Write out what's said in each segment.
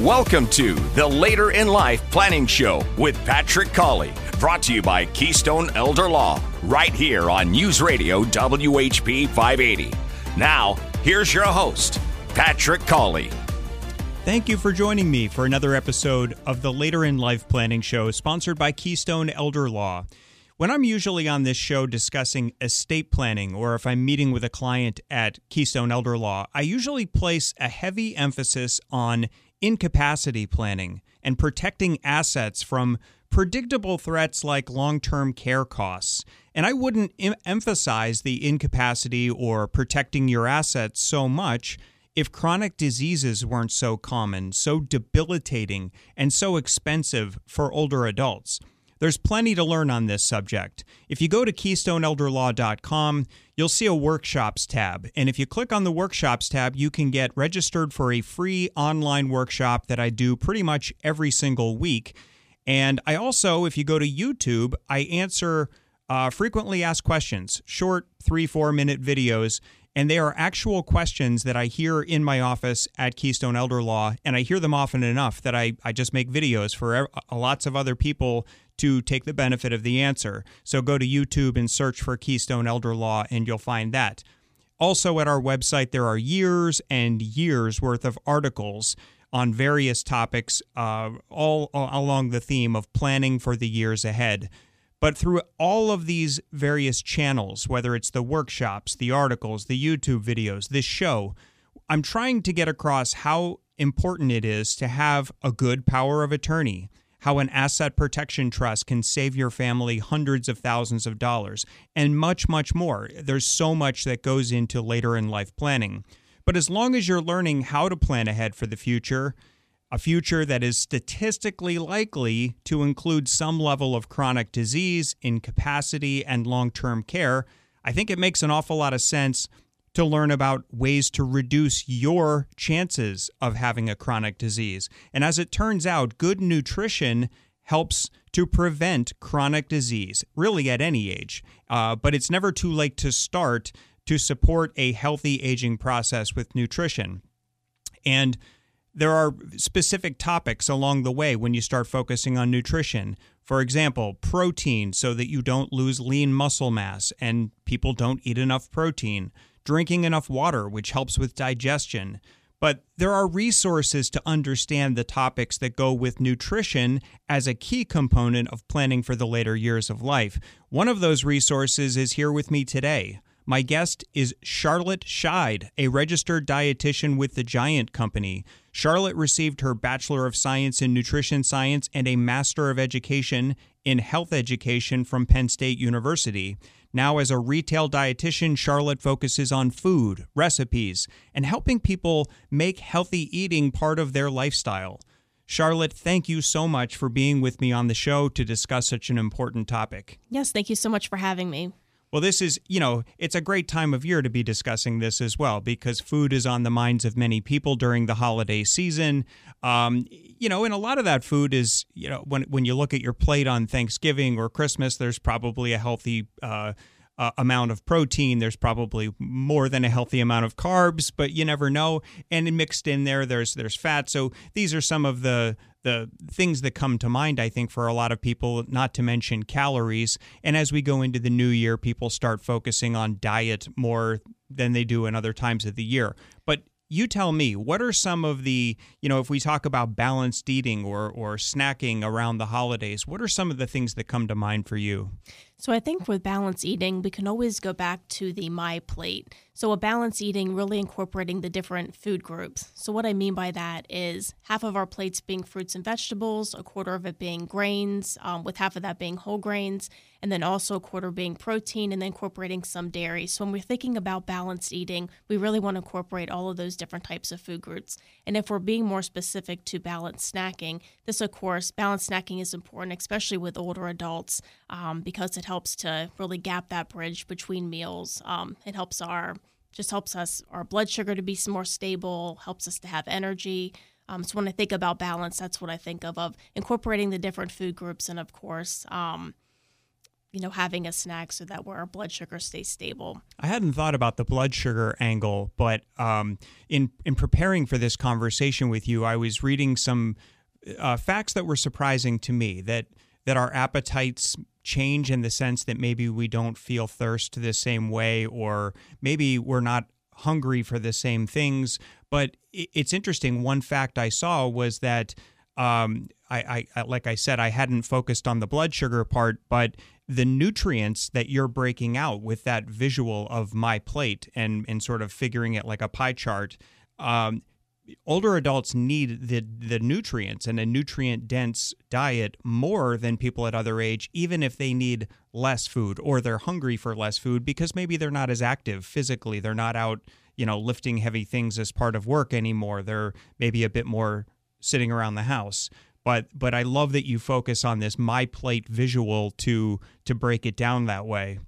Welcome to the Later in Life Planning Show with Patrick Colley, brought to you by Keystone Elder Law, right here on News Radio WHP 580. Now, here's your host, Patrick Colley. Thank you for joining me for another episode of the Later in Life Planning Show, sponsored by Keystone Elder Law. When I'm usually on this show discussing estate planning or if I'm meeting with a client at Keystone Elder Law, I usually place a heavy emphasis on incapacity planning and protecting assets from predictable threats like long term care costs. And I wouldn't em- emphasize the incapacity or protecting your assets so much if chronic diseases weren't so common, so debilitating, and so expensive for older adults. There's plenty to learn on this subject. If you go to keystoneelderlaw.com, you'll see a workshops tab. And if you click on the workshops tab, you can get registered for a free online workshop that I do pretty much every single week. And I also, if you go to YouTube, I answer uh, frequently asked questions, short three, four minute videos and they are actual questions that I hear in my office at Keystone Elder Law. And I hear them often enough that I, I just make videos for lots of other people to take the benefit of the answer. So go to YouTube and search for Keystone Elder Law, and you'll find that. Also, at our website, there are years and years worth of articles on various topics, uh, all, all along the theme of planning for the years ahead. But through all of these various channels, whether it's the workshops, the articles, the YouTube videos, this show, I'm trying to get across how important it is to have a good power of attorney, how an asset protection trust can save your family hundreds of thousands of dollars, and much, much more. There's so much that goes into later in life planning. But as long as you're learning how to plan ahead for the future, a future that is statistically likely to include some level of chronic disease, incapacity, and long term care, I think it makes an awful lot of sense to learn about ways to reduce your chances of having a chronic disease. And as it turns out, good nutrition helps to prevent chronic disease, really at any age. Uh, but it's never too late to start to support a healthy aging process with nutrition. And there are specific topics along the way when you start focusing on nutrition. For example, protein so that you don't lose lean muscle mass and people don't eat enough protein, drinking enough water, which helps with digestion. But there are resources to understand the topics that go with nutrition as a key component of planning for the later years of life. One of those resources is here with me today. My guest is Charlotte Scheid, a registered dietitian with the Giant Company. Charlotte received her Bachelor of Science in Nutrition Science and a Master of Education in Health Education from Penn State University. Now, as a retail dietitian, Charlotte focuses on food, recipes, and helping people make healthy eating part of their lifestyle. Charlotte, thank you so much for being with me on the show to discuss such an important topic. Yes, thank you so much for having me. Well, this is, you know, it's a great time of year to be discussing this as well because food is on the minds of many people during the holiday season. Um, you know, and a lot of that food is, you know, when when you look at your plate on Thanksgiving or Christmas, there's probably a healthy uh, uh, amount of protein. There's probably more than a healthy amount of carbs, but you never know. And mixed in there, there's there's fat. So these are some of the the things that come to mind, I think, for a lot of people, not to mention calories. And as we go into the new year, people start focusing on diet more than they do in other times of the year. But you tell me what are some of the you know if we talk about balanced eating or or snacking around the holidays what are some of the things that come to mind for you so I think with balance eating, we can always go back to the my plate. So a balance eating really incorporating the different food groups. So what I mean by that is half of our plates being fruits and vegetables, a quarter of it being grains, um, with half of that being whole grains, and then also a quarter being protein, and then incorporating some dairy. So when we're thinking about balanced eating, we really want to incorporate all of those different types of food groups. And if we're being more specific to balanced snacking, this of course, balanced snacking is important, especially with older adults, um, because it helps to really gap that bridge between meals. Um, it helps our just helps us our blood sugar to be more stable, helps us to have energy. Um, so when I think about balance, that's what I think of of incorporating the different food groups, and of course, um, you know, having a snack so that where our blood sugar stays stable. I hadn't thought about the blood sugar angle, but um, in in preparing for this conversation with you, I was reading some uh, facts that were surprising to me. That that our appetites change in the sense that maybe we don't feel thirst the same way, or maybe we're not hungry for the same things. But it's interesting. One fact I saw was that. Um, I, I, like I said, I hadn't focused on the blood sugar part, but the nutrients that you're breaking out with that visual of my plate and and sort of figuring it like a pie chart. Um, older adults need the the nutrients and a nutrient dense diet more than people at other age even if they need less food or they're hungry for less food because maybe they're not as active physically. They're not out you know lifting heavy things as part of work anymore. They're maybe a bit more sitting around the house. But but I love that you focus on this my plate visual to to break it down that way.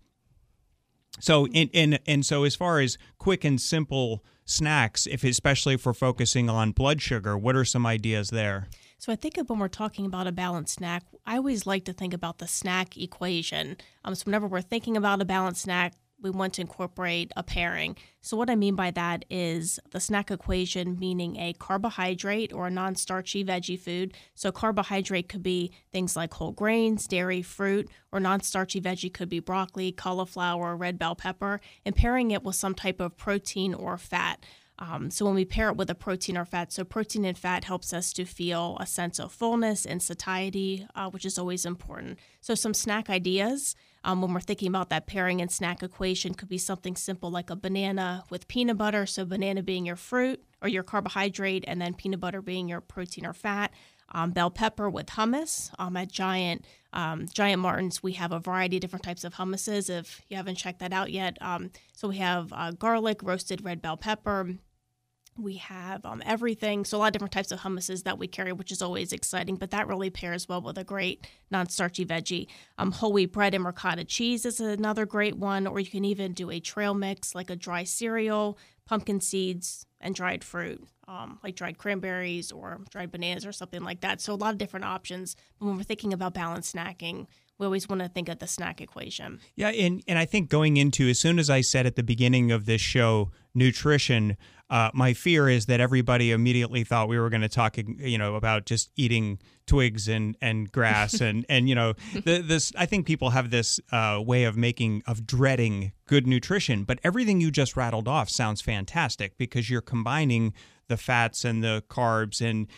So and and and so as far as quick and simple snacks, if especially if we're focusing on blood sugar, what are some ideas there? So I think of when we're talking about a balanced snack, I always like to think about the snack equation. Um, so whenever we're thinking about a balanced snack, we want to incorporate a pairing. So, what I mean by that is the snack equation, meaning a carbohydrate or a non starchy veggie food. So, carbohydrate could be things like whole grains, dairy, fruit, or non starchy veggie could be broccoli, cauliflower, red bell pepper, and pairing it with some type of protein or fat. Um, so when we pair it with a protein or fat, so protein and fat helps us to feel a sense of fullness and satiety, uh, which is always important. So some snack ideas um, when we're thinking about that pairing and snack equation could be something simple like a banana with peanut butter. So banana being your fruit or your carbohydrate, and then peanut butter being your protein or fat. Um, bell pepper with hummus. Um, at Giant um, Giant Martin's, we have a variety of different types of hummuses. If you haven't checked that out yet, um, so we have uh, garlic, roasted red bell pepper, we have um, everything. So, a lot of different types of hummuses that we carry, which is always exciting, but that really pairs well with a great non starchy veggie. Um, whole wheat bread and ricotta cheese is another great one, or you can even do a trail mix like a dry cereal, pumpkin seeds, and dried fruit, um, like dried cranberries or dried bananas or something like that. So, a lot of different options. When we're thinking about balanced snacking, we always want to think of the snack equation. Yeah, and, and I think going into, as soon as I said at the beginning of this show, nutrition, uh, my fear is that everybody immediately thought we were going to talk, you know, about just eating twigs and, and grass and and you know the, this. I think people have this uh, way of making of dreading good nutrition, but everything you just rattled off sounds fantastic because you're combining the fats and the carbs and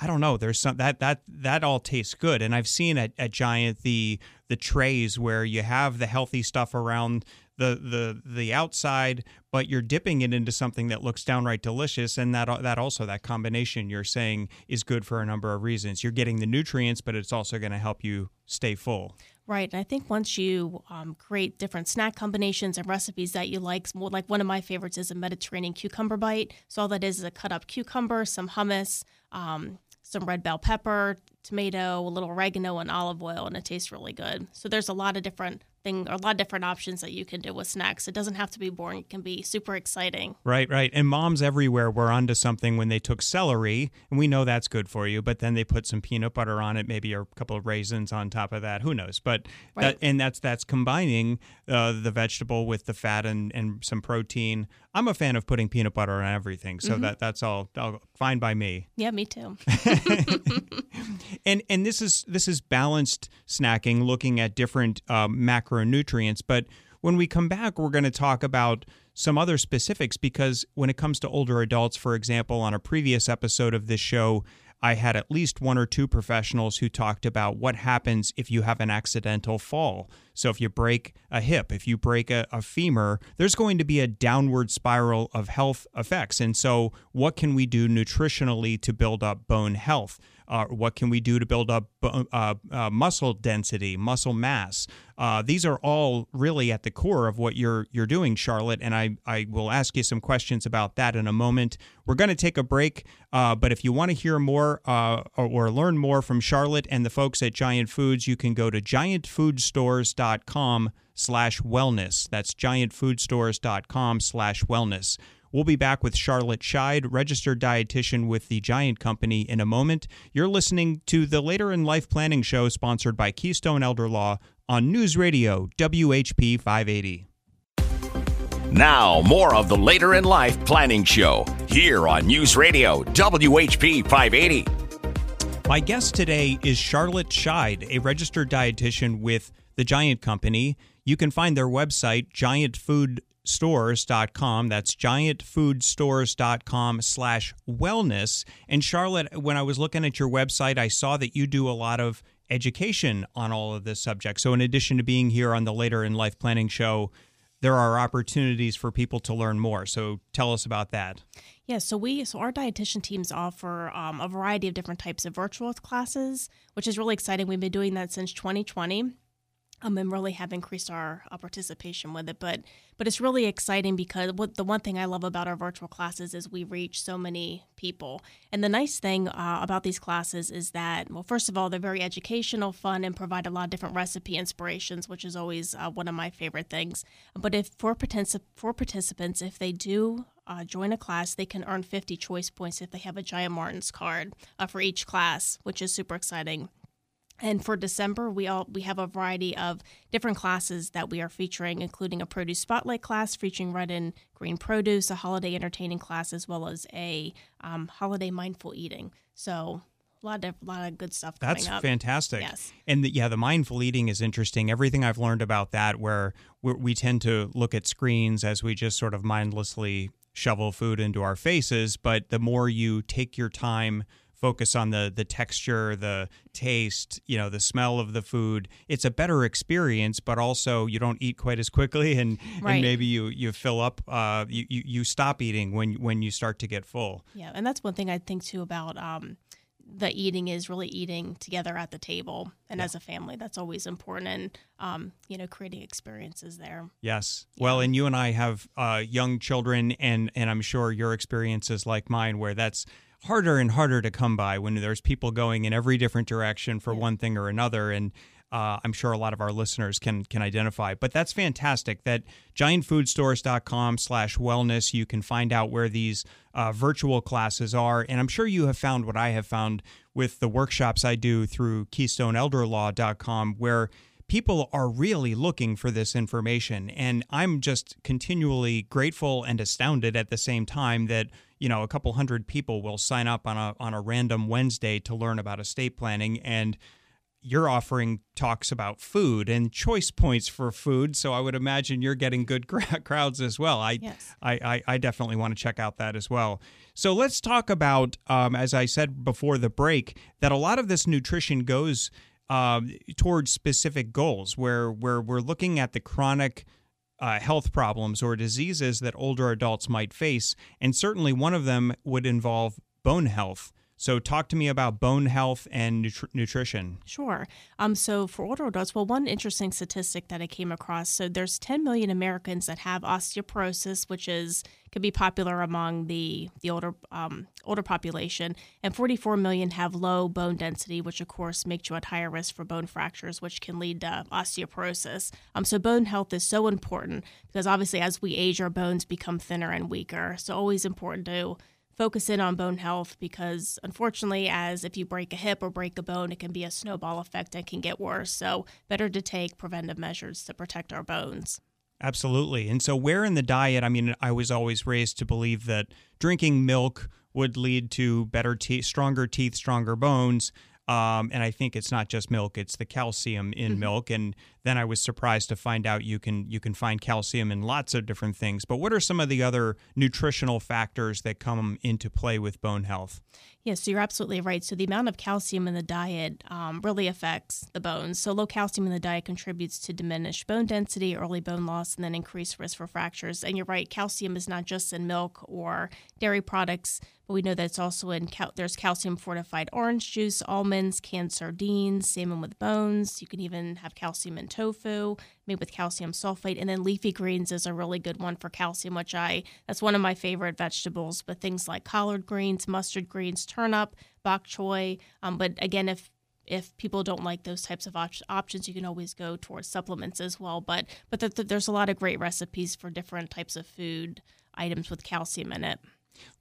I don't know. There's some that that that all tastes good, and I've seen at, at Giant the the trays where you have the healthy stuff around the the the outside, but you're dipping it into something that looks downright delicious, and that that also that combination you're saying is good for a number of reasons. You're getting the nutrients, but it's also going to help you stay full. Right, and I think once you um, create different snack combinations and recipes that you like, like one of my favorites is a Mediterranean cucumber bite. So all that is is a cut up cucumber, some hummus, um, some red bell pepper, tomato, a little oregano, and olive oil, and it tastes really good. So there's a lot of different thing a lot of different options that you can do with snacks. It doesn't have to be boring. It can be super exciting. Right, right. And moms everywhere were onto something when they took celery, and we know that's good for you, but then they put some peanut butter on it, maybe a couple of raisins on top of that. Who knows? But right. that, and that's that's combining uh, the vegetable with the fat and, and some protein. I'm a fan of putting peanut butter on everything, so mm-hmm. that that's all, all fine by me. Yeah, me too. and and this is this is balanced snacking, looking at different um, macronutrients. But when we come back, we're going to talk about some other specifics because when it comes to older adults, for example, on a previous episode of this show, I had at least one or two professionals who talked about what happens if you have an accidental fall. So, if you break a hip, if you break a, a, femur, there's going to be a downward spiral of health effects. And so, what can we do nutritionally to build up bone health? Uh, what can we do to build up uh, uh, muscle density, muscle mass? Uh, these are all really at the core of what you're you're doing, Charlotte. And I I will ask you some questions about that in a moment. We're going to take a break, uh, but if you want to hear more uh, or, or, learn more from Charlotte and the folks at Giant Foods, you can go to giantfoodstores.com slash wellness. That's giantfoodstores.com slash wellness. We'll be back with Charlotte Scheid, registered dietitian with the Giant Company, in a moment. You're listening to the Later in Life Planning Show, sponsored by Keystone Elder Law, on News Radio WHP 580. Now, more of the Later in Life Planning Show here on News Radio WHP 580. My guest today is Charlotte Scheid, a registered dietitian with the Giant Company. You can find their website, giantfoodstores.com. That's giantfoodstores.com slash wellness. And Charlotte, when I was looking at your website, I saw that you do a lot of education on all of this subject. So in addition to being here on the Later in Life Planning Show, there are opportunities for people to learn more. So tell us about that. Yeah, so we so our dietitian teams offer um, a variety of different types of virtual classes, which is really exciting. We've been doing that since 2020 um, and really have increased our, our, participation with it. But but it's really exciting because what the one thing I love about our virtual classes is we reach so many people. And the nice thing uh, about these classes is that well, first of all, they're very educational, fun, and provide a lot of different recipe inspirations, which is always uh, one of my favorite things. But if for particip- for participants, if they do uh, join a class, they can earn 50 choice points if they have a Giant Martin's card uh, for each class, which is super exciting. And for December, we all we have a variety of different classes that we are featuring, including a produce spotlight class featuring red and green produce, a holiday entertaining class, as well as a um, holiday mindful eating. So a lot of a lot of good stuff. That's up. fantastic. Yes, and the, yeah, the mindful eating is interesting. Everything I've learned about that, where we tend to look at screens as we just sort of mindlessly shovel food into our faces, but the more you take your time focus on the the texture, the taste, you know, the smell of the food. It's a better experience, but also you don't eat quite as quickly, and, right. and maybe you you fill up. Uh, you, you you stop eating when when you start to get full. Yeah, and that's one thing I think too about. Um, the eating is really eating together at the table and yeah. as a family that's always important and um, you know creating experiences there yes yeah. well and you and i have uh, young children and and i'm sure your experience is like mine where that's harder and harder to come by when there's people going in every different direction for yeah. one thing or another and uh, I'm sure a lot of our listeners can can identify. But that's fantastic. That giantfoodstores.com slash wellness, you can find out where these uh, virtual classes are. And I'm sure you have found what I have found with the workshops I do through KeystoneElderLaw.com, where people are really looking for this information. And I'm just continually grateful and astounded at the same time that you know a couple hundred people will sign up on a on a random Wednesday to learn about estate planning and you're offering talks about food and choice points for food. So I would imagine you're getting good crowds as well. I, yes. I, I, I, definitely want to check out that as well. So let's talk about, um, as I said before the break, that a lot of this nutrition goes um, towards specific goals where, where we're looking at the chronic uh, health problems or diseases that older adults might face. And certainly one of them would involve bone health. So, talk to me about bone health and nutri- nutrition. Sure. Um, so, for older adults, well, one interesting statistic that I came across so there's 10 million Americans that have osteoporosis, which is can be popular among the the older um, older population, and 44 million have low bone density, which of course makes you at higher risk for bone fractures, which can lead to osteoporosis. Um, so, bone health is so important because obviously, as we age, our bones become thinner and weaker. So, always important to focus in on bone health because unfortunately as if you break a hip or break a bone it can be a snowball effect and can get worse. So better to take preventive measures to protect our bones. Absolutely. And so where in the diet i mean i was always raised to believe that drinking milk would lead to better teeth stronger teeth stronger bones um, and I think it's not just milk; it's the calcium in mm-hmm. milk. And then I was surprised to find out you can you can find calcium in lots of different things. But what are some of the other nutritional factors that come into play with bone health? Yes, so you're absolutely right. So the amount of calcium in the diet um, really affects the bones. So low calcium in the diet contributes to diminished bone density, early bone loss, and then increased risk for fractures. And you're right, calcium is not just in milk or dairy products, but we know that it's also in cal- there's calcium fortified orange juice, almonds, canned sardines, salmon with bones. You can even have calcium in tofu made with calcium sulfate, and then leafy greens is a really good one for calcium, which I that's one of my favorite vegetables. But things like collard greens, mustard greens turnip, bok choy. Um, but again, if if people don't like those types of op- options, you can always go towards supplements as well. But but th- th- there's a lot of great recipes for different types of food items with calcium in it.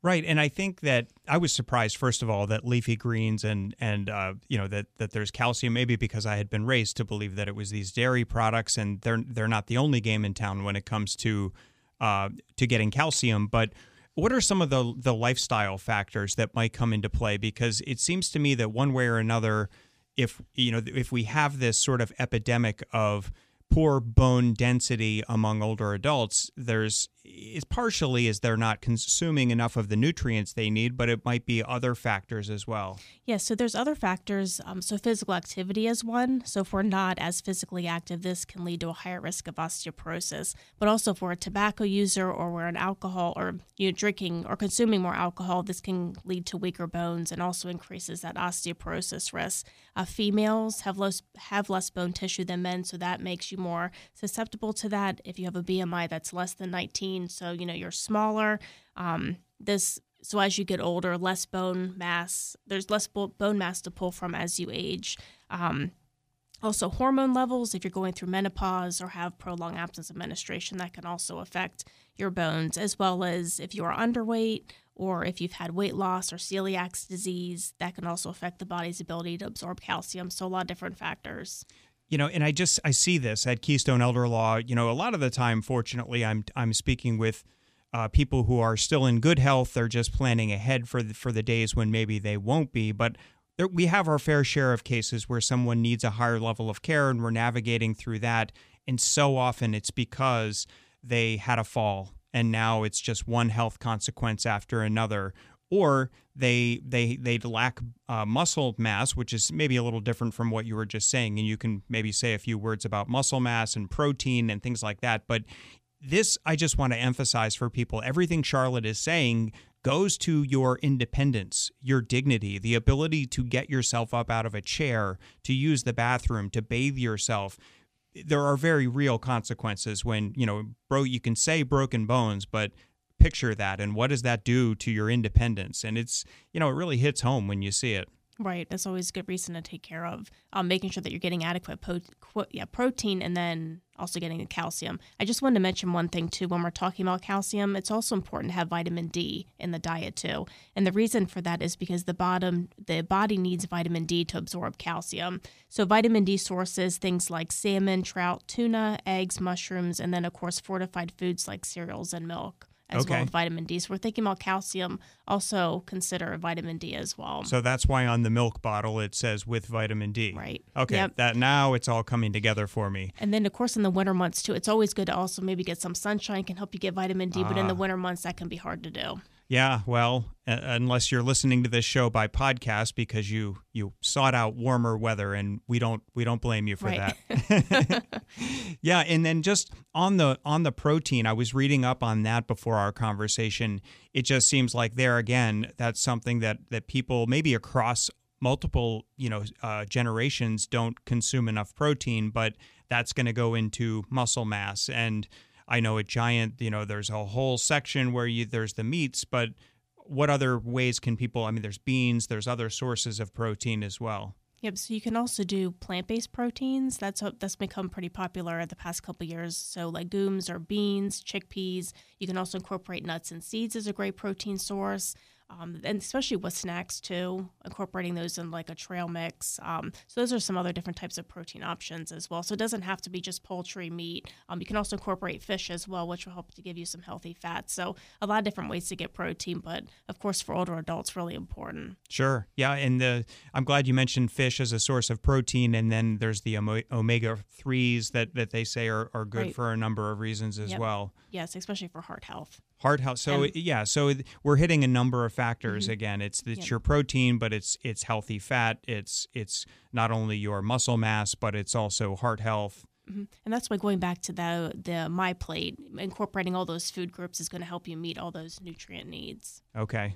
Right, and I think that I was surprised first of all that leafy greens and and uh, you know that that there's calcium. Maybe because I had been raised to believe that it was these dairy products, and they're they're not the only game in town when it comes to uh, to getting calcium. But what are some of the the lifestyle factors that might come into play? Because it seems to me that one way or another, if you know if we have this sort of epidemic of poor bone density among older adults, there's is partially is they're not consuming enough of the nutrients they need, but it might be other factors as well. Yeah, so there's other factors. Um, so physical activity is one. So if we're not as physically active, this can lead to a higher risk of osteoporosis. But also if we're a tobacco user or we're an alcohol or you know, drinking or consuming more alcohol, this can lead to weaker bones and also increases that osteoporosis risk. Uh, females have less have less bone tissue than men, so that makes you more susceptible to that. If you have a BMI that's less than 19, so you know you're smaller. Um, this so as you get older, less bone mass. There's less bone mass to pull from as you age. Um, also, hormone levels, if you're going through menopause or have prolonged absence of menstruation, that can also affect your bones, as well as if you are underweight or if you've had weight loss or celiac disease, that can also affect the body's ability to absorb calcium. So, a lot of different factors you know and i just i see this at keystone elder law you know a lot of the time fortunately i'm i'm speaking with uh, people who are still in good health. They're just planning ahead for the, for the days when maybe they won't be but there, we have our fair share of cases where someone needs a higher level of care and we're navigating through that and so often it's because they had a fall and now it's just one health consequence after another or they they they lack uh, muscle mass, which is maybe a little different from what you were just saying. And you can maybe say a few words about muscle mass and protein and things like that. But this, I just want to emphasize for people: everything Charlotte is saying goes to your independence, your dignity, the ability to get yourself up out of a chair, to use the bathroom, to bathe yourself there are very real consequences when you know bro you can say broken bones but picture that and what does that do to your independence? And it's you know it really hits home when you see it. Right that's always a good reason to take care of um, making sure that you're getting adequate po- qu- yeah, protein and then also getting the calcium. I just wanted to mention one thing too when we're talking about calcium it's also important to have vitamin d in the diet too. And the reason for that is because the bottom the body needs vitamin d to absorb calcium. So vitamin d sources things like salmon trout tuna eggs mushrooms and then of course fortified foods like cereals and milk as okay. well as vitamin D. So we're thinking about calcium. Also consider vitamin D as well. So that's why on the milk bottle it says with vitamin D. Right. Okay. Yep. That now it's all coming together for me. And then of course in the winter months too, it's always good to also maybe get some sunshine can help you get vitamin D. But in the ah. winter months that can be hard to do. Yeah, well, unless you're listening to this show by podcast because you you sought out warmer weather, and we don't we don't blame you for right. that. yeah, and then just on the on the protein, I was reading up on that before our conversation. It just seems like there again, that's something that that people maybe across multiple you know uh, generations don't consume enough protein, but that's going to go into muscle mass and I know at Giant, you know, there's a whole section where you there's the meats, but what other ways can people? I mean, there's beans, there's other sources of protein as well. Yep. So you can also do plant-based proteins. That's that's become pretty popular the past couple years. So legumes or beans, chickpeas. You can also incorporate nuts and seeds as a great protein source um, and especially with snacks too, incorporating those in like a trail mix. Um, so those are some other different types of protein options as well. So it doesn't have to be just poultry, meat. Um, you can also incorporate fish as well, which will help to give you some healthy fats. So a lot of different ways to get protein, but of course for older adults, really important. Sure, yeah, and the I'm glad you mentioned fish as a source of protein, and then there's the omega threes that that they say are, are good right. for a number of reasons as yep. well. Yes, especially for heart health heart health. So and, yeah, so we're hitting a number of factors mm-hmm. again. It's it's your protein, but it's it's healthy fat. It's it's not only your muscle mass, but it's also heart health. Mm-hmm. And that's why going back to the the my plate, incorporating all those food groups is going to help you meet all those nutrient needs. Okay.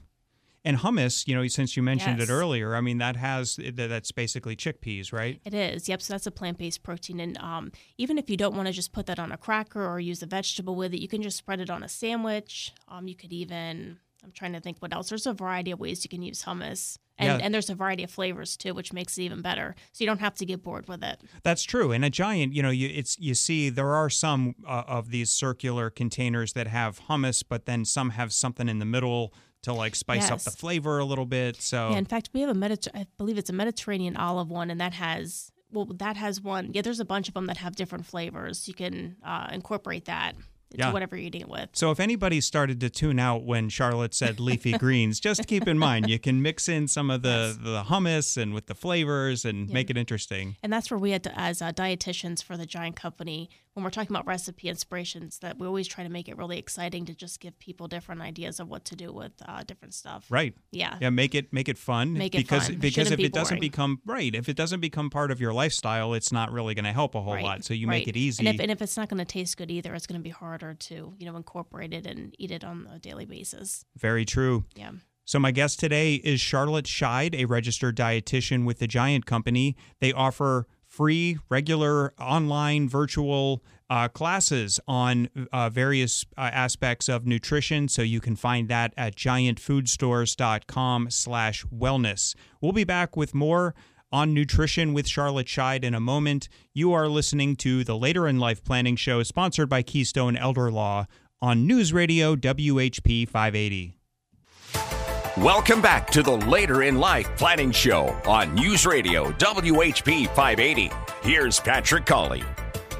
And hummus, you know, since you mentioned yes. it earlier, I mean that has that's basically chickpeas, right? It is. Yep. So that's a plant-based protein, and um, even if you don't want to just put that on a cracker or use a vegetable with it, you can just spread it on a sandwich. Um, you could even I'm trying to think what else. There's a variety of ways you can use hummus. And, yeah. and there's a variety of flavors too, which makes it even better. So you don't have to get bored with it. That's true. And a giant, you know, you it's you see there are some uh, of these circular containers that have hummus, but then some have something in the middle to like spice up the flavor a little bit. So Yeah, in fact, we have a Mediter- I believe it's a Mediterranean olive one, and that has well, that has one. Yeah, there's a bunch of them that have different flavors. You can uh, incorporate that into Yeah. whatever you're eating it with. So if anybody started to tune out when Charlotte said leafy greens, just keep in mind you can mix in some of the, the hummus and with the flavors and make it interesting. And that's where we had to, as uh, dietitians for the Giant Company, when we're talking about recipe inspirations, that we always try to make it really exciting to just give people different ideas of what to do with uh, different stuff. Right. Yeah. Yeah, make it make it fun. Make it because fun. Because shouldn't if be it doesn't become right, if it doesn't become part of your lifestyle, it's not really going to help a whole Right, lot. So you right. make it easy. And if, and if it's not going to taste good either, it's going to be harder to you know incorporate it and eat it on a daily basis. Very true. Yeah. So, my guest today is Charlotte Scheid, a registered dietitian with the Giant Company. They offer free, regular, online, virtual uh, classes on uh, various uh, aspects of nutrition. So you can find that at giantfoodstores.com slash wellness. We'll be back with more on nutrition with Charlotte Scheid in a moment. You are listening to the Later in Life Planning Show, sponsored by Keystone Elder Law on News Radio WHP 580. Welcome back to the Later in Life Planning Show on News Radio WHP 580. Here's Patrick Colley.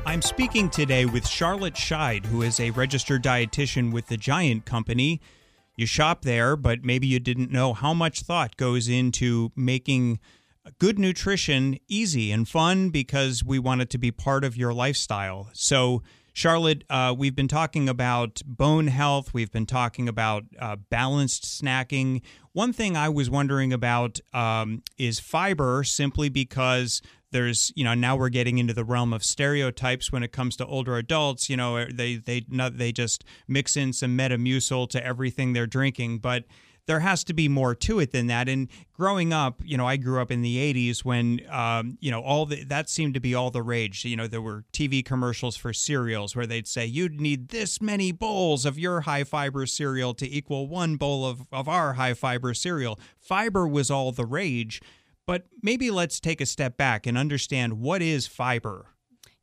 I'm speaking today with Charlotte Scheid, who is a registered dietitian with the Giant Company. You shop there, but maybe you didn't know how much thought goes into making good nutrition easy and fun because we want it to be part of your lifestyle. So, Charlotte, uh, we've been talking about bone health. We've been talking about uh, balanced snacking. One thing I was wondering about um, is fiber, simply because there's, you know, now we're getting into the realm of stereotypes when it comes to older adults. You know, they they not, they just mix in some Metamucil to everything they're drinking, but there has to be more to it than that. And growing up, you know, I grew up in the '80s when, um, you know, all the that seemed to be all the rage. You know, there were TV commercials for cereals where they'd say you'd need this many bowls of your high fiber cereal to equal one bowl of of our high fiber cereal. Fiber was all the rage. But maybe let's take a step back and understand what is fiber.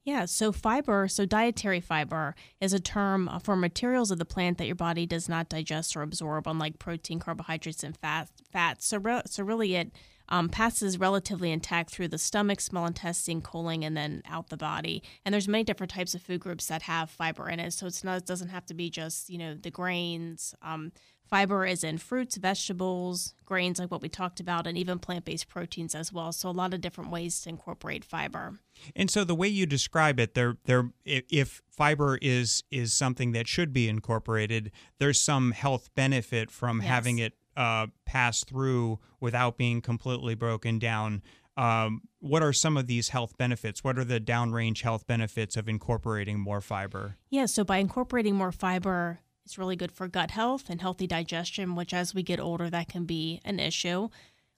Yeah, so fiber, so dietary fiber is a term for materials of the plant that your body does not digest or absorb, unlike protein, carbohydrates, and fat. Fats. So, re- so really, it um, passes relatively intact through the stomach, small intestine, colon, and then out the body. And there's many different types of food groups that have fiber in it. So it's not it doesn't have to be just you know the grains. Um, Fiber is in fruits, vegetables, grains, like what we talked about, and even plant based proteins as well. So, a lot of different ways to incorporate fiber. And so the way you describe it, there, there, if fiber is is something that should be incorporated, there's some health benefit from Yes. having it uh, pass through without being completely broken down. Um, what are some of these health benefits? What are the downrange health benefits of incorporating more fiber? Yeah, so by incorporating more fiber, it's really good for gut health and healthy digestion, which as we get older, that can be an issue.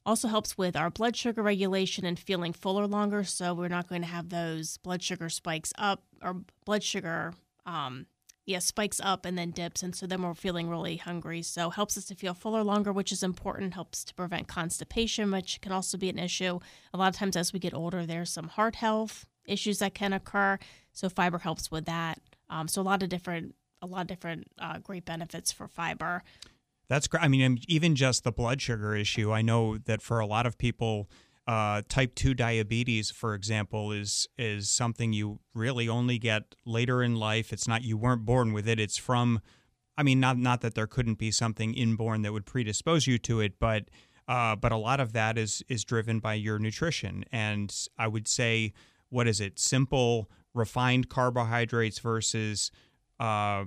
Also helps with our blood sugar regulation and feeling fuller longer, so we're not going to have those blood sugar spikes up or blood sugar, um, yeah, spikes up and then dips, and so then we're feeling really hungry. So helps us to feel fuller longer, which is important. Helps to prevent constipation, which can also be an issue. A lot of times as we get older, there's some heart health issues that can occur. So fiber helps with that. Um, so a lot of different, a lot of different uh, great benefits for fiber. That's great. I mean, even just the blood sugar issue. I know that for a lot of people, uh, type two diabetes, for example, is is something you really only get later in life. It's not you weren't born with it. It's from, I mean, not not that there couldn't be something inborn that would predispose you to it, but uh, but a lot of that is is driven by your nutrition. And I would say, what is it? Simple refined carbohydrates versus uh,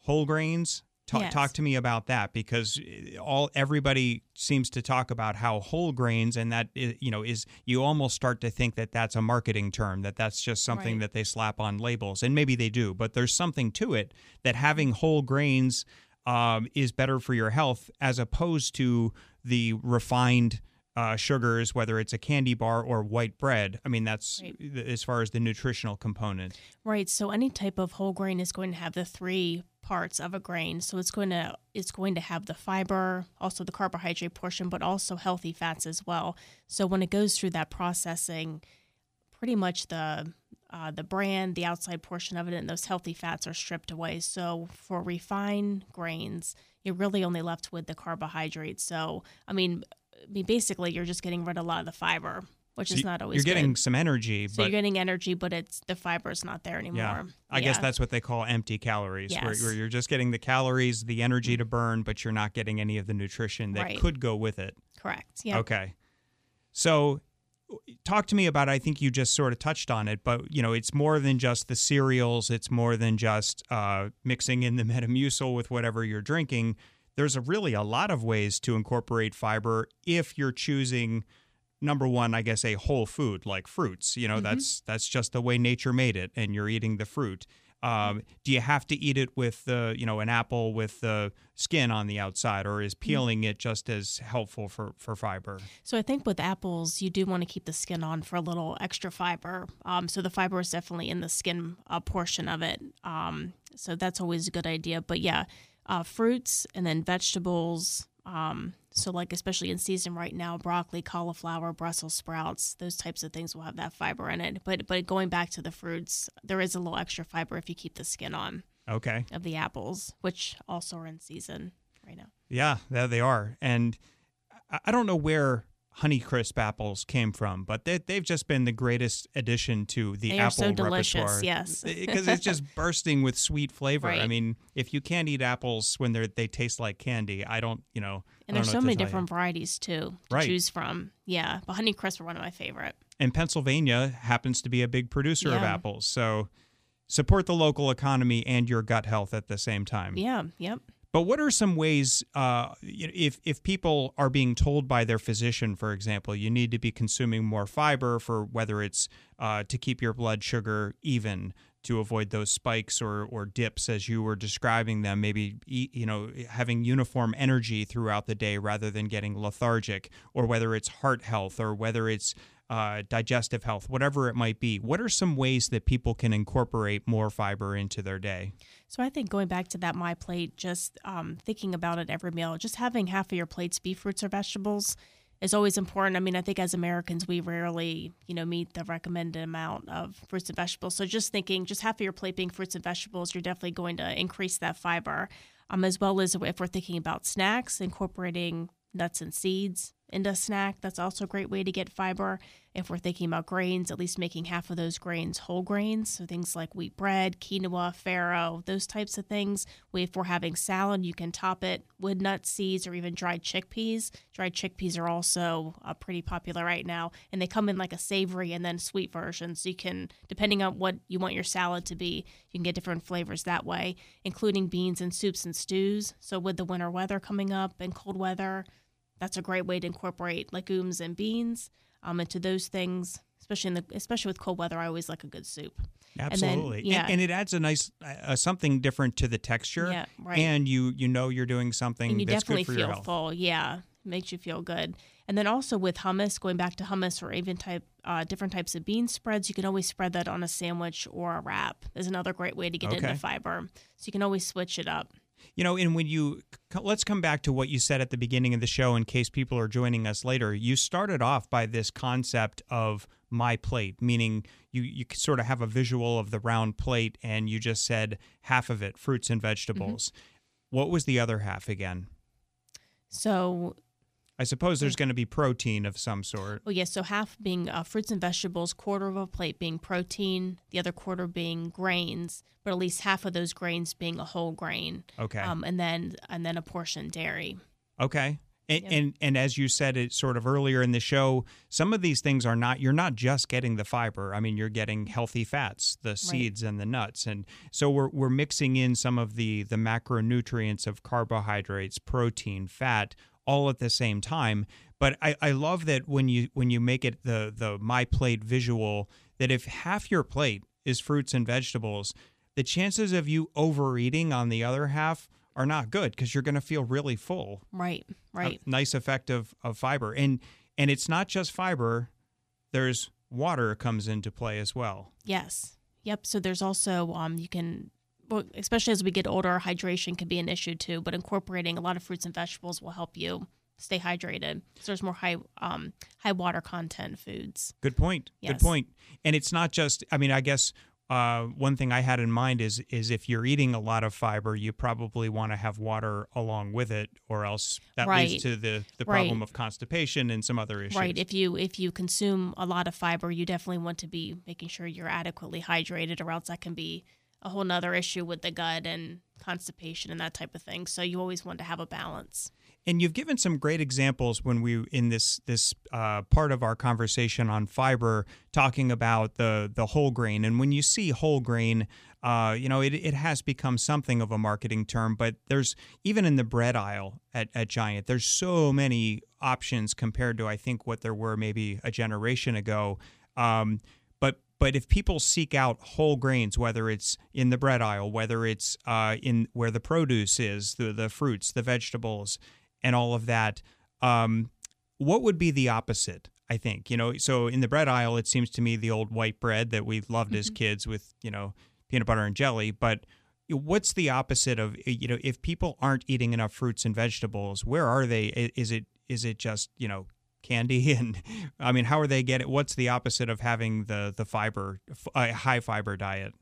whole grains. Talk, Yes. talk to me about that because all everybody seems to talk about how whole grains and that you know is you almost start to think that that's a marketing term that that's just something Right. that they slap on labels and maybe they do but there's something to it that having whole grains um, is better for your health as opposed to the refined uh, sugars whether it's a candy bar or white bread i mean that's Right. as far as the nutritional component Right. So any type of whole grain is going to have the three parts of a grain. So it's going to it's going to have the fiber, also the carbohydrate portion, but also healthy fats as well. So when it goes through that processing, pretty much the uh, the bran, the outside portion of it, and those healthy fats are stripped away. So for refined grains, you're really only left with the carbohydrates. So, I mean, I mean, basically, you're just getting rid of a lot of the fiber, which So is not always. You're getting good. some energy, So but you're getting energy, but it's the fiber is not there anymore. yeah, I guess that's what they call empty calories, where, where you're just getting the calories, the energy to burn, but you're not getting any of the nutrition that Right. could go with it. correct. Yeah. Okay. So talk to me about I think you just sort of touched on it, but you know, it's more than just the cereals, it's more than just uh, mixing in the Metamucil with whatever you're drinking. There's a really a lot of ways to incorporate fiber if you're choosing number one, I guess a whole food like fruits. You know, that's that's just the way nature made it and you're eating the fruit. Um, do you have to eat it with the, you know, an apple with the skin on the outside, or is peeling it just as helpful for for fiber? So I think with apples, you do want to keep the skin on for a little extra fiber. Um, so the fiber is definitely in the skin uh, portion of it. Um, so that's always a good idea. But yeah, uh, fruits and then vegetables. Um, so like especially in season right now, broccoli, cauliflower, Brussels sprouts, those types of things will have that fiber in it. But but going back to the fruits, there is a little extra fiber if you keep the skin on Okay. of the apples, which also are in season right now. Yeah, there they are. And I don't know where Honeycrisp apples came from, but they, they've just been the greatest addition to the They apple so delicious, repertoire. yes. because it's just bursting with sweet flavor. I mean, if you can't eat apples when they they taste like candy, I don't, you know. And I don't there's know so many different varieties too to Right. choose from. Yeah, but Honeycrisp are one of my favorite. And Pennsylvania happens to be a big producer of apples, so support the local economy and your gut health at the same time. Yeah, yep. But what are some ways, uh, if if people are being told by their physician, for example, you need to be consuming more fiber for whether it's uh, to keep your blood sugar even, to avoid those spikes or or dips as you were describing them, maybe you know having uniform energy throughout the day rather than getting lethargic, or whether it's heart health or whether it's uh, digestive health, whatever it might be. What are some ways that people can incorporate more fiber into their day? So I think going back to that my plate, just um, thinking about it every meal, just having half of your plates be fruits or vegetables is always important. I mean, I think as Americans, we rarely, you know, meet the recommended amount of fruits and vegetables. So just thinking, just half of your plate being fruits and vegetables, you're definitely going to increase that fiber. Um, as well as if we're thinking about snacks, incorporating nuts and seeds into a snack, that's also a great way to get fiber. If we're thinking about grains, at least making half of those grains whole grains, so things like wheat bread, quinoa, farro, those types of things. If we're having salad, you can top it with nut seeds or even dried chickpeas. Dried chickpeas are also uh, pretty popular right now, and they come in like a savory and then sweet version. So you can, depending on what you want your salad to be, you can get different flavors that way, including beans and soups and stews. So with the winter weather coming up and cold weather, that's a great way to incorporate legumes and beans um, into those things. Especially in the especially with cold weather, I always like a good soup. And then- Absolutely, yeah. and, and it adds a nice uh, something different to the texture. Yeah, right. And you you know you're doing something and you that's definitely good for your feel health. full. Yeah, makes you feel good. And then also with hummus, going back to hummus or even type uh, different types of bean spreads, you can always spread that on a sandwich or a wrap. Is another great way to get Okay. into fiber. So you can always switch it up. You know, and when you let's come back to what you said at the beginning of the show, in case people are joining us later. You started off by this concept of my plate, meaning you you sort of have a visual of the round plate, and you just said half of it fruits and vegetables. Mm-hmm. What was the other half again? So I suppose there's going to be protein of some sort. Oh, yes. So half being uh, fruits and vegetables, quarter of a plate being protein, the other quarter being grains, but at least half of those grains being a whole grain. Okay. Um, and then and then a portion dairy. Okay. And, Yep. and and as you said it sort of earlier in the show, some of these things are not you're not just getting the fiber. I mean, you're getting healthy fats, the seeds and the nuts. And so we're we're mixing in some of the the macronutrients of carbohydrates, protein, fat all at the same time. But I, I love that when you when you make it the the my plate visual that if half your plate is fruits and vegetables, the chances of you overeating on the other half are not good because you're going to feel really full Right. a Right. nice effect of, of fiber and and it's not just fiber there's water comes into play as well Yes. Yep. So there's also um, you can. Well, especially as we get older, hydration can be an issue too. But incorporating a lot of fruits and vegetables will help you stay hydrated. So there's more high um, high water content foods. good point good Yes. point and it's not just i mean i guess uh, one thing I had in mind is is if you're eating a lot of fiber, you probably want to have water along with it, or else that Right. leads to the the Right. problem of constipation and some other issues. Right. If you if you consume a lot of fiber, you definitely want to be making sure you're adequately hydrated, or else that can be a whole nother issue with the gut and constipation and that type of thing. So you always want to have a balance. And you've given some great examples when we in this this uh, part of our conversation on fiber, talking about the the whole grain. And when you see whole grain, uh, you know it, it has become something of a marketing term. But there's even in the bread aisle at, at Giant, there's so many options compared to I think what there were maybe a generation ago. Um, but if people seek out whole grains, whether it's in the bread aisle, whether it's uh, in where the produce is, the the fruits, the vegetables, and all of that, um, what would be the opposite? I think you know. So in the bread aisle, it seems to me the old white bread that we loved as kids with you know peanut butter and jelly, but. What's the opposite of you know if people aren't eating enough fruits and vegetables where are they is it is it just you know candy and I mean how are they getting what's the opposite of having the the fiber high fiber diet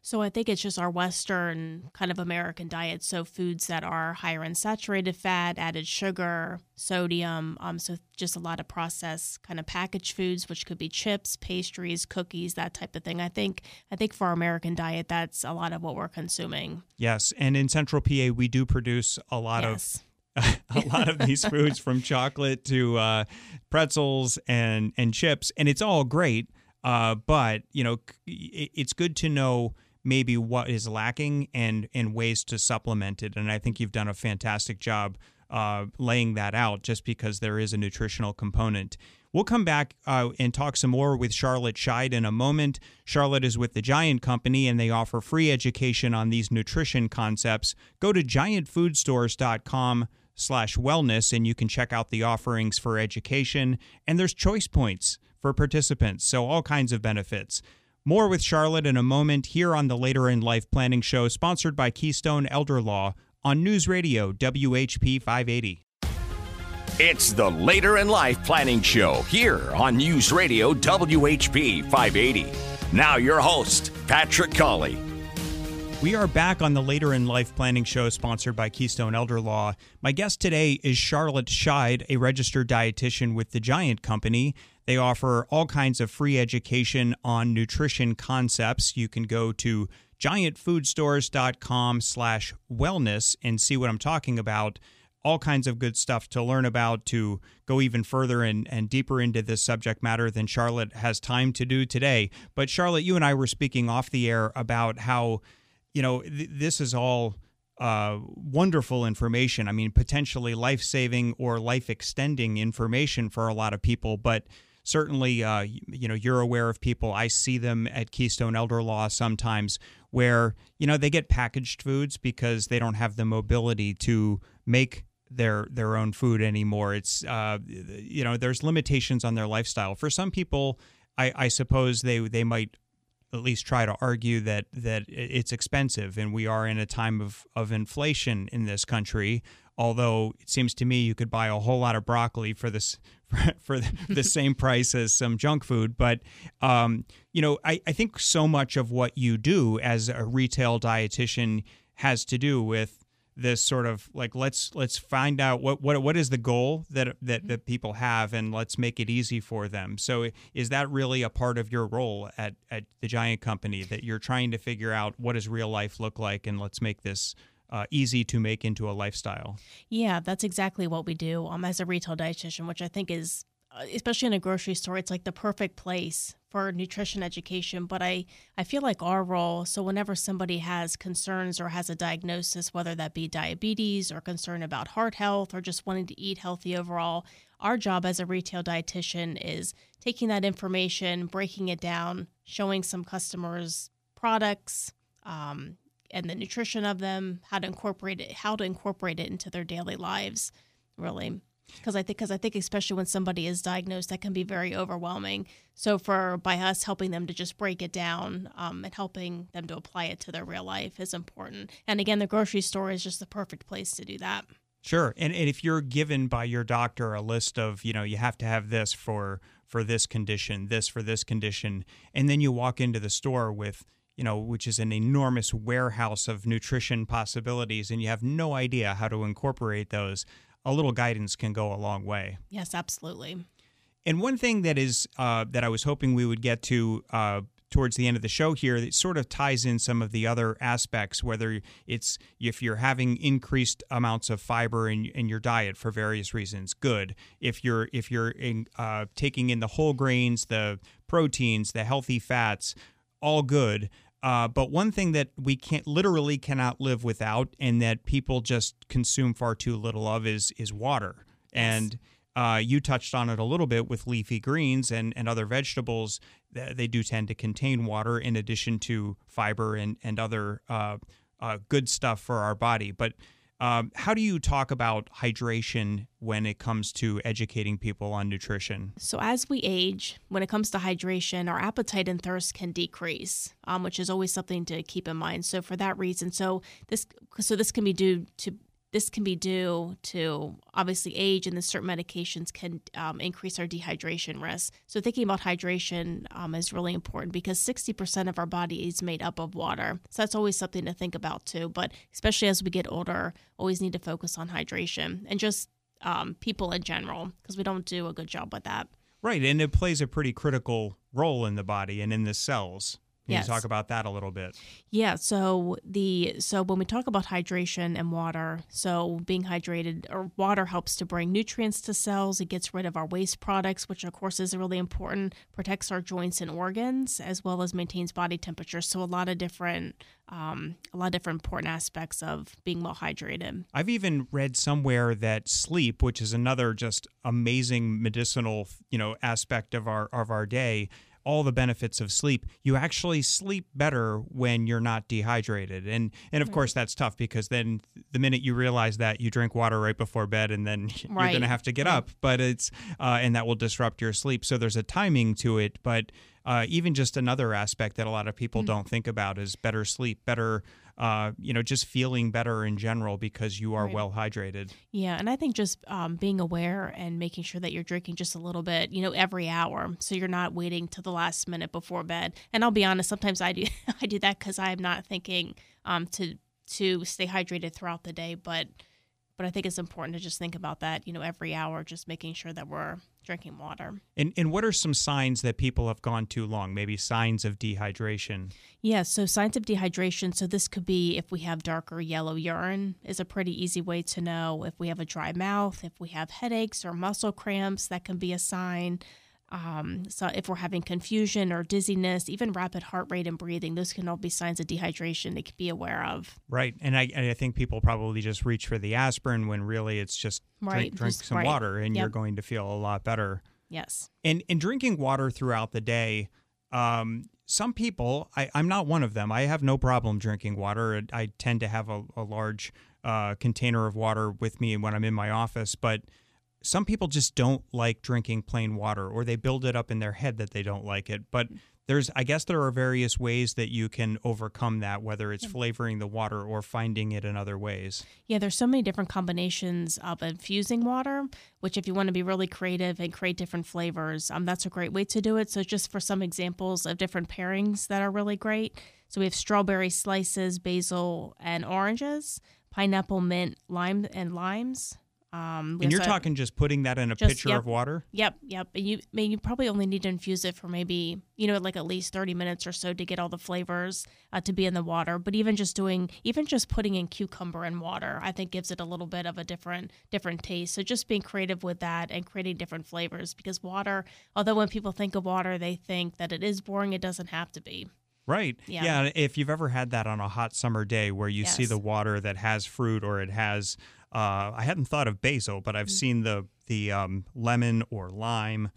So I think it's just our Western kind of American diet. So foods that are higher in saturated fat, added sugar, sodium. Um, so just a lot of processed kind of packaged foods, which could be chips, pastries, cookies, that type of thing. I think I think for our American diet, that's a lot of what we're consuming. yes and in central PA we do produce a lot yes. of a lot of these foods from chocolate to uh, pretzels and and chips and it's all great uh, but you know it- it's good to know maybe what is lacking and and ways to supplement it and I think you've done a fantastic job uh, laying that out just because there is a nutritional component. We'll come back uh, and talk some more with Charlotte Scheid in a moment. Charlotte is with the Giant Company and they offer free education on these nutrition concepts. Go to giantfoodstores.com slash wellness and you can check out the offerings for education. And there's choice points for participants, so all kinds of benefits. More with Charlotte in a moment here on the Later in Life Planning Show, sponsored by Keystone Elder Law on News Radio WHP 580. It's the Later in Life Planning Show here on News Radio WHP 580. Now, your host, Patrick Cawley. We are back on the Later in Life Planning Show, sponsored by Keystone Elder Law. My guest today is Charlotte Scheid, a registered dietitian with the Giant Company. They offer all kinds of free education on nutrition concepts. You can go to giantfoodstores.com slash wellness and see what I'm talking about. All kinds of good stuff to learn about, to go even further and, and deeper into this subject matter than Charlotte has time to do today. But Charlotte, you and I were speaking off the air about how you know, th- this is all uh, wonderful information. I mean, potentially life saving or life extending information for a lot of people, but certainly, uh, you know, you're aware of people. I see them at Keystone Elder Law sometimes where, you know, they get packaged foods because they don't have the mobility to make their their own food anymore. It's uh, you know, there's limitations on their lifestyle. For some people, I, I suppose they they might at least try to argue that that it's expensive and we are in a time of, of inflation in this country. Although it seems to me you could buy a whole lot of broccoli for this for the, same price as some junk food. But um, you know I, I think so much of what you do as a retail dietitian has to do with this sort of like let's let's find out what what what is the goal that that that people have and let's make it easy for them. So is that really a part of your role at at the Giant Company that you're trying to figure out what does real life look like and let's make this uh, easy to make into a lifestyle? Yeah, that's exactly what we do um, as a retail dietitian, which I think is, especially in a grocery store, it's like the perfect place for nutrition education. But I, I feel like our role, so whenever somebody has concerns or has a diagnosis, whether that be diabetes or concern about heart health or just wanting to eat healthy overall, our job as a retail dietitian is taking that information, breaking it down, showing some customers products, um, and the nutrition of them, how to incorporate it, how to incorporate it into their daily lives, really. Because I think, because I think, especially when somebody is diagnosed, that can be very overwhelming. So, for by us helping them to just break it down um, and helping them to apply it to their real life is important. And again, the grocery store is just the perfect place to do that. Sure. And, and if you're given by your doctor a list of, you know, you have to have this for for this condition, this for this condition, and then you walk into the store with, you know, which is an enormous warehouse of nutrition possibilities, and you have no idea how to incorporate those, a little guidance can go a long way. Yes, absolutely. And one thing that is uh, that I was hoping we would get to uh, towards the end of the show here that sort of ties in some of the other aspects, whether it's if you're having increased amounts of fiber in, in your diet for various reasons, good. If you're if you're in, uh, taking in the whole grains, the proteins, the healthy fats, all good. Uh, but one thing that we can't literally cannot live without, and that people just consume far too little of, is is water. And uh, you touched on it a little bit with leafy greens and, and other vegetables. They do tend to contain water in addition to fiber and, and other uh, uh, good stuff for our body. But um, how do you talk about hydration when it comes to educating people on nutrition? So as we age, when it comes to hydration, our appetite and thirst can decrease, um, which is always something to keep in mind. So for that reason, so this so this can be due to this can be due to obviously age, and then certain medications can um, increase our dehydration risk. So thinking about hydration um, is really important because 60% of our body is made up of water. So that's always something to think about too. But especially as we get older, always need to focus on hydration and just um, people in general because we don't do a good job with that. Right, and it plays a pretty critical role in the body and in the cells. Can Yes. you talk about that a little bit? Yeah, so the so when we talk about hydration and water, so being hydrated or water helps to bring nutrients to cells. It gets rid of our waste products, which of course is really important. Protects our joints and organs as well as maintains body temperature. So a lot of different um, a lot of different important aspects of being well hydrated. I've even read somewhere that sleep, which is another just amazing medicinal, you know, aspect of our of our day, all the benefits of sleep. You actually sleep better when you're not dehydrated. And and of course that's tough because then the minute you realize that you drink water right before bed and then you're going to have to get up, but it's uh, and that will disrupt your sleep. So there's a timing to it, but uh, even just another aspect that a lot of people don't think about is better sleep, better, uh, you know, just feeling better in general because you are Right. well hydrated. Yeah, and I think just um, being aware and making sure that you're drinking just a little bit, you know, every hour, so you're not waiting to the last minute before bed. And I'll be honest, sometimes I do I do that because I'm not thinking um, to to stay hydrated throughout the day, but but I think it's important to just think about that, you know, every hour, just making sure that we're drinking water. And and what are some signs that people have gone too long? Maybe signs of dehydration. Yeah, so signs of dehydration. So this could be if we have darker yellow urine is a pretty easy way to know. If we have a dry mouth, if we have headaches or muscle cramps, that can be a sign. Um, so if we're having confusion or dizziness, even rapid heart rate and breathing, those can all be signs of dehydration they could be aware of. Right. And I and I think people probably just reach for the aspirin when really it's just Right, drink, drink just- some right. water and you're going to feel a lot better. Yes. And and drinking water throughout the day, um, some people, I, I'm not one of them. I have no problem drinking water. I tend to have a, a large uh, container of water with me when I'm in my office, but some people just don't like drinking plain water or they build it up in their head that they don't like it. But there's, I guess, there are various ways that you can overcome that, whether it's flavoring the water or finding it in other ways. Yeah, there's so many different combinations of infusing water, which if you want to be really creative and create different flavors, um, that's a great way to do it. So just for some examples of different pairings that are really great. So we have strawberry slices, basil, and oranges, pineapple, mint, lime, and limes. Um, And you're talking just putting that in a Just- pitcher yep. of water? Yep, yep. And you I mean, you probably only need to infuse it for maybe you know like at least thirty minutes or so to get all the flavors uh, to be in the water. But even just doing, even just putting in cucumber and water, I think gives it a little bit of a different different taste. So just being creative with that and creating different flavors because water, although when people think of water, they think that it is boring. It doesn't have to be. Right. Yeah. yeah. If you've ever had that on a hot summer day where you see the water that has fruit or it has, uh, I hadn't thought of basil, but I've Mm-hmm. seen the the um, lemon or lime,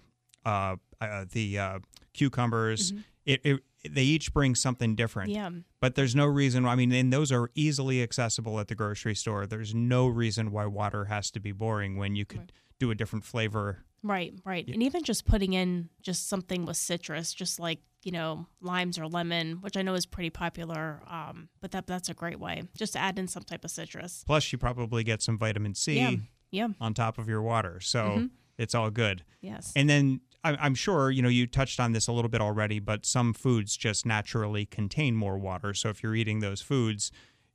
uh, uh, the uh, cucumbers. It, it they each bring something different. Mm-hmm. Yeah. But there's no reason. I mean, and those are easily accessible at the grocery store. There's no reason why water has to be boring when you could do a different flavor. Right, right. And even just putting in just something with citrus, just like, you know, limes or lemon, which I know is pretty popular. Um, but that that's a great way. Just to add in some type of citrus. Plus, you probably get some vitamin C Yeah. Yeah. on top of your water, so Mm-hmm. it's all good. Yes. And then I'm sure you know you touched on this a little bit already, but some foods just naturally contain more water. So if you're eating those foods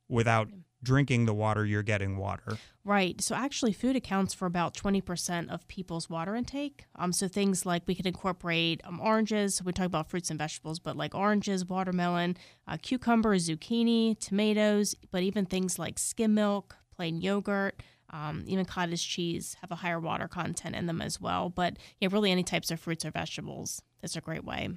without drinking the water, you're getting water. Right. So actually, food accounts for about 20% of people's water intake. Um, so things like we could incorporate um, oranges. So we talk about fruits and vegetables, but like oranges, watermelon, uh, cucumber, zucchini, tomatoes, but even things like skim milk, plain yogurt. Um, even cottage cheese have a higher water content in them as well. But yeah, really any types of fruits or vegetables. That's a great way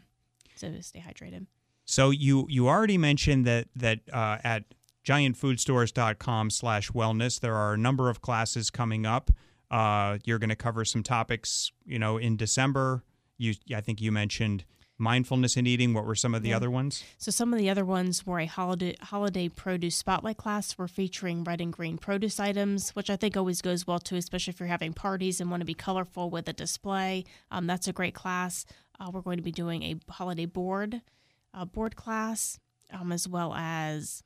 to stay hydrated. So you you already mentioned that that uh, at giantfoodstores.com slash wellness. There are a number of classes coming up. Uh, you're going to cover some topics, you know, in December. You, I think you mentioned mindfulness in eating. What were some of the yeah. other ones? So some of the other ones were a holiday holiday produce spotlight class. We're featuring red and green produce items, which I think always goes well too, especially if you're having parties and want to be colorful with a display. Um, that's a great class. Uh, we're going to be doing a holiday board uh, board class, um, as well as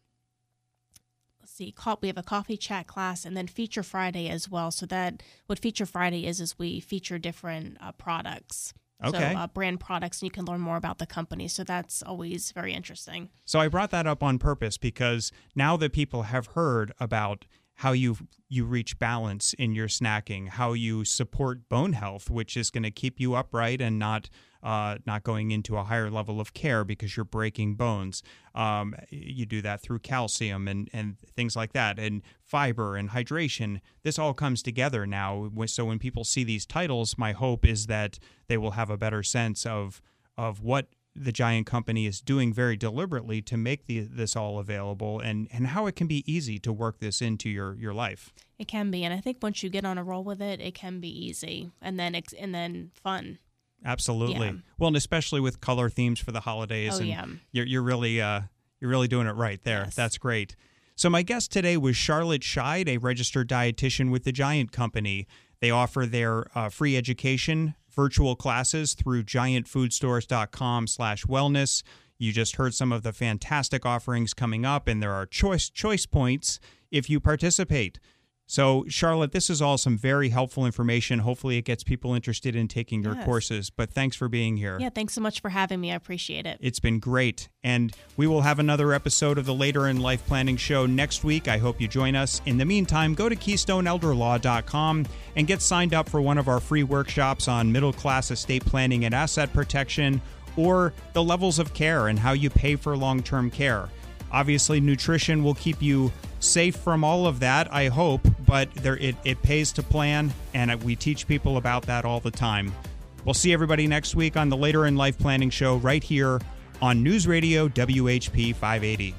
see, we have a coffee chat class and then Feature Friday as well. So that what Feature Friday is is we feature different uh, products. Okay. So, uh, brand products, and you can learn more about the company. So that's always very interesting. So I brought that up on purpose because now that people have heard about how you you reach balance in your snacking, how you support bone health, which is going to keep you upright and not uh, not going into a higher level of care because you're breaking bones. Um, you do that through calcium and, and things like that, and fiber and hydration. This all comes together now. So when people see these titles, my hope is that they will have a better sense of of what the giant company is doing very deliberately to make the, this all available and, and how it can be easy to work this into your, your life. It can be, and I think once you get on a roll with it, it can be easy and then and then fun. Absolutely. Yeah. Well, and especially with color themes for the holidays, oh, and yeah. you're you're really uh, you're really doing it right there. Yes. That's great. So my guest today was Charlotte Scheid, a registered dietitian with the Giant Company. They offer their uh, free education virtual classes through giantfoodstores.com/wellness. You just heard some of the fantastic offerings coming up, and there are choice choice points if you participate. So, Charlotte, this is all some very helpful information. Hopefully, it gets people interested in taking your yes. courses. But thanks for being here. Yeah, thanks so much for having me. I appreciate it. It's been great. And we will have another episode of the Later in Life Planning Show next week. I hope you join us. In the meantime, go to KeystoneElderLaw.com and get signed up for one of our free workshops on middle class estate planning and asset protection or the levels of care and how you pay for long term care. Obviously, nutrition will keep you safe from all of that, I hope, but there it, it pays to plan, and we teach people about that all the time. We'll see everybody next week on the Later in Life Planning Show right here on News Radio WHP 580.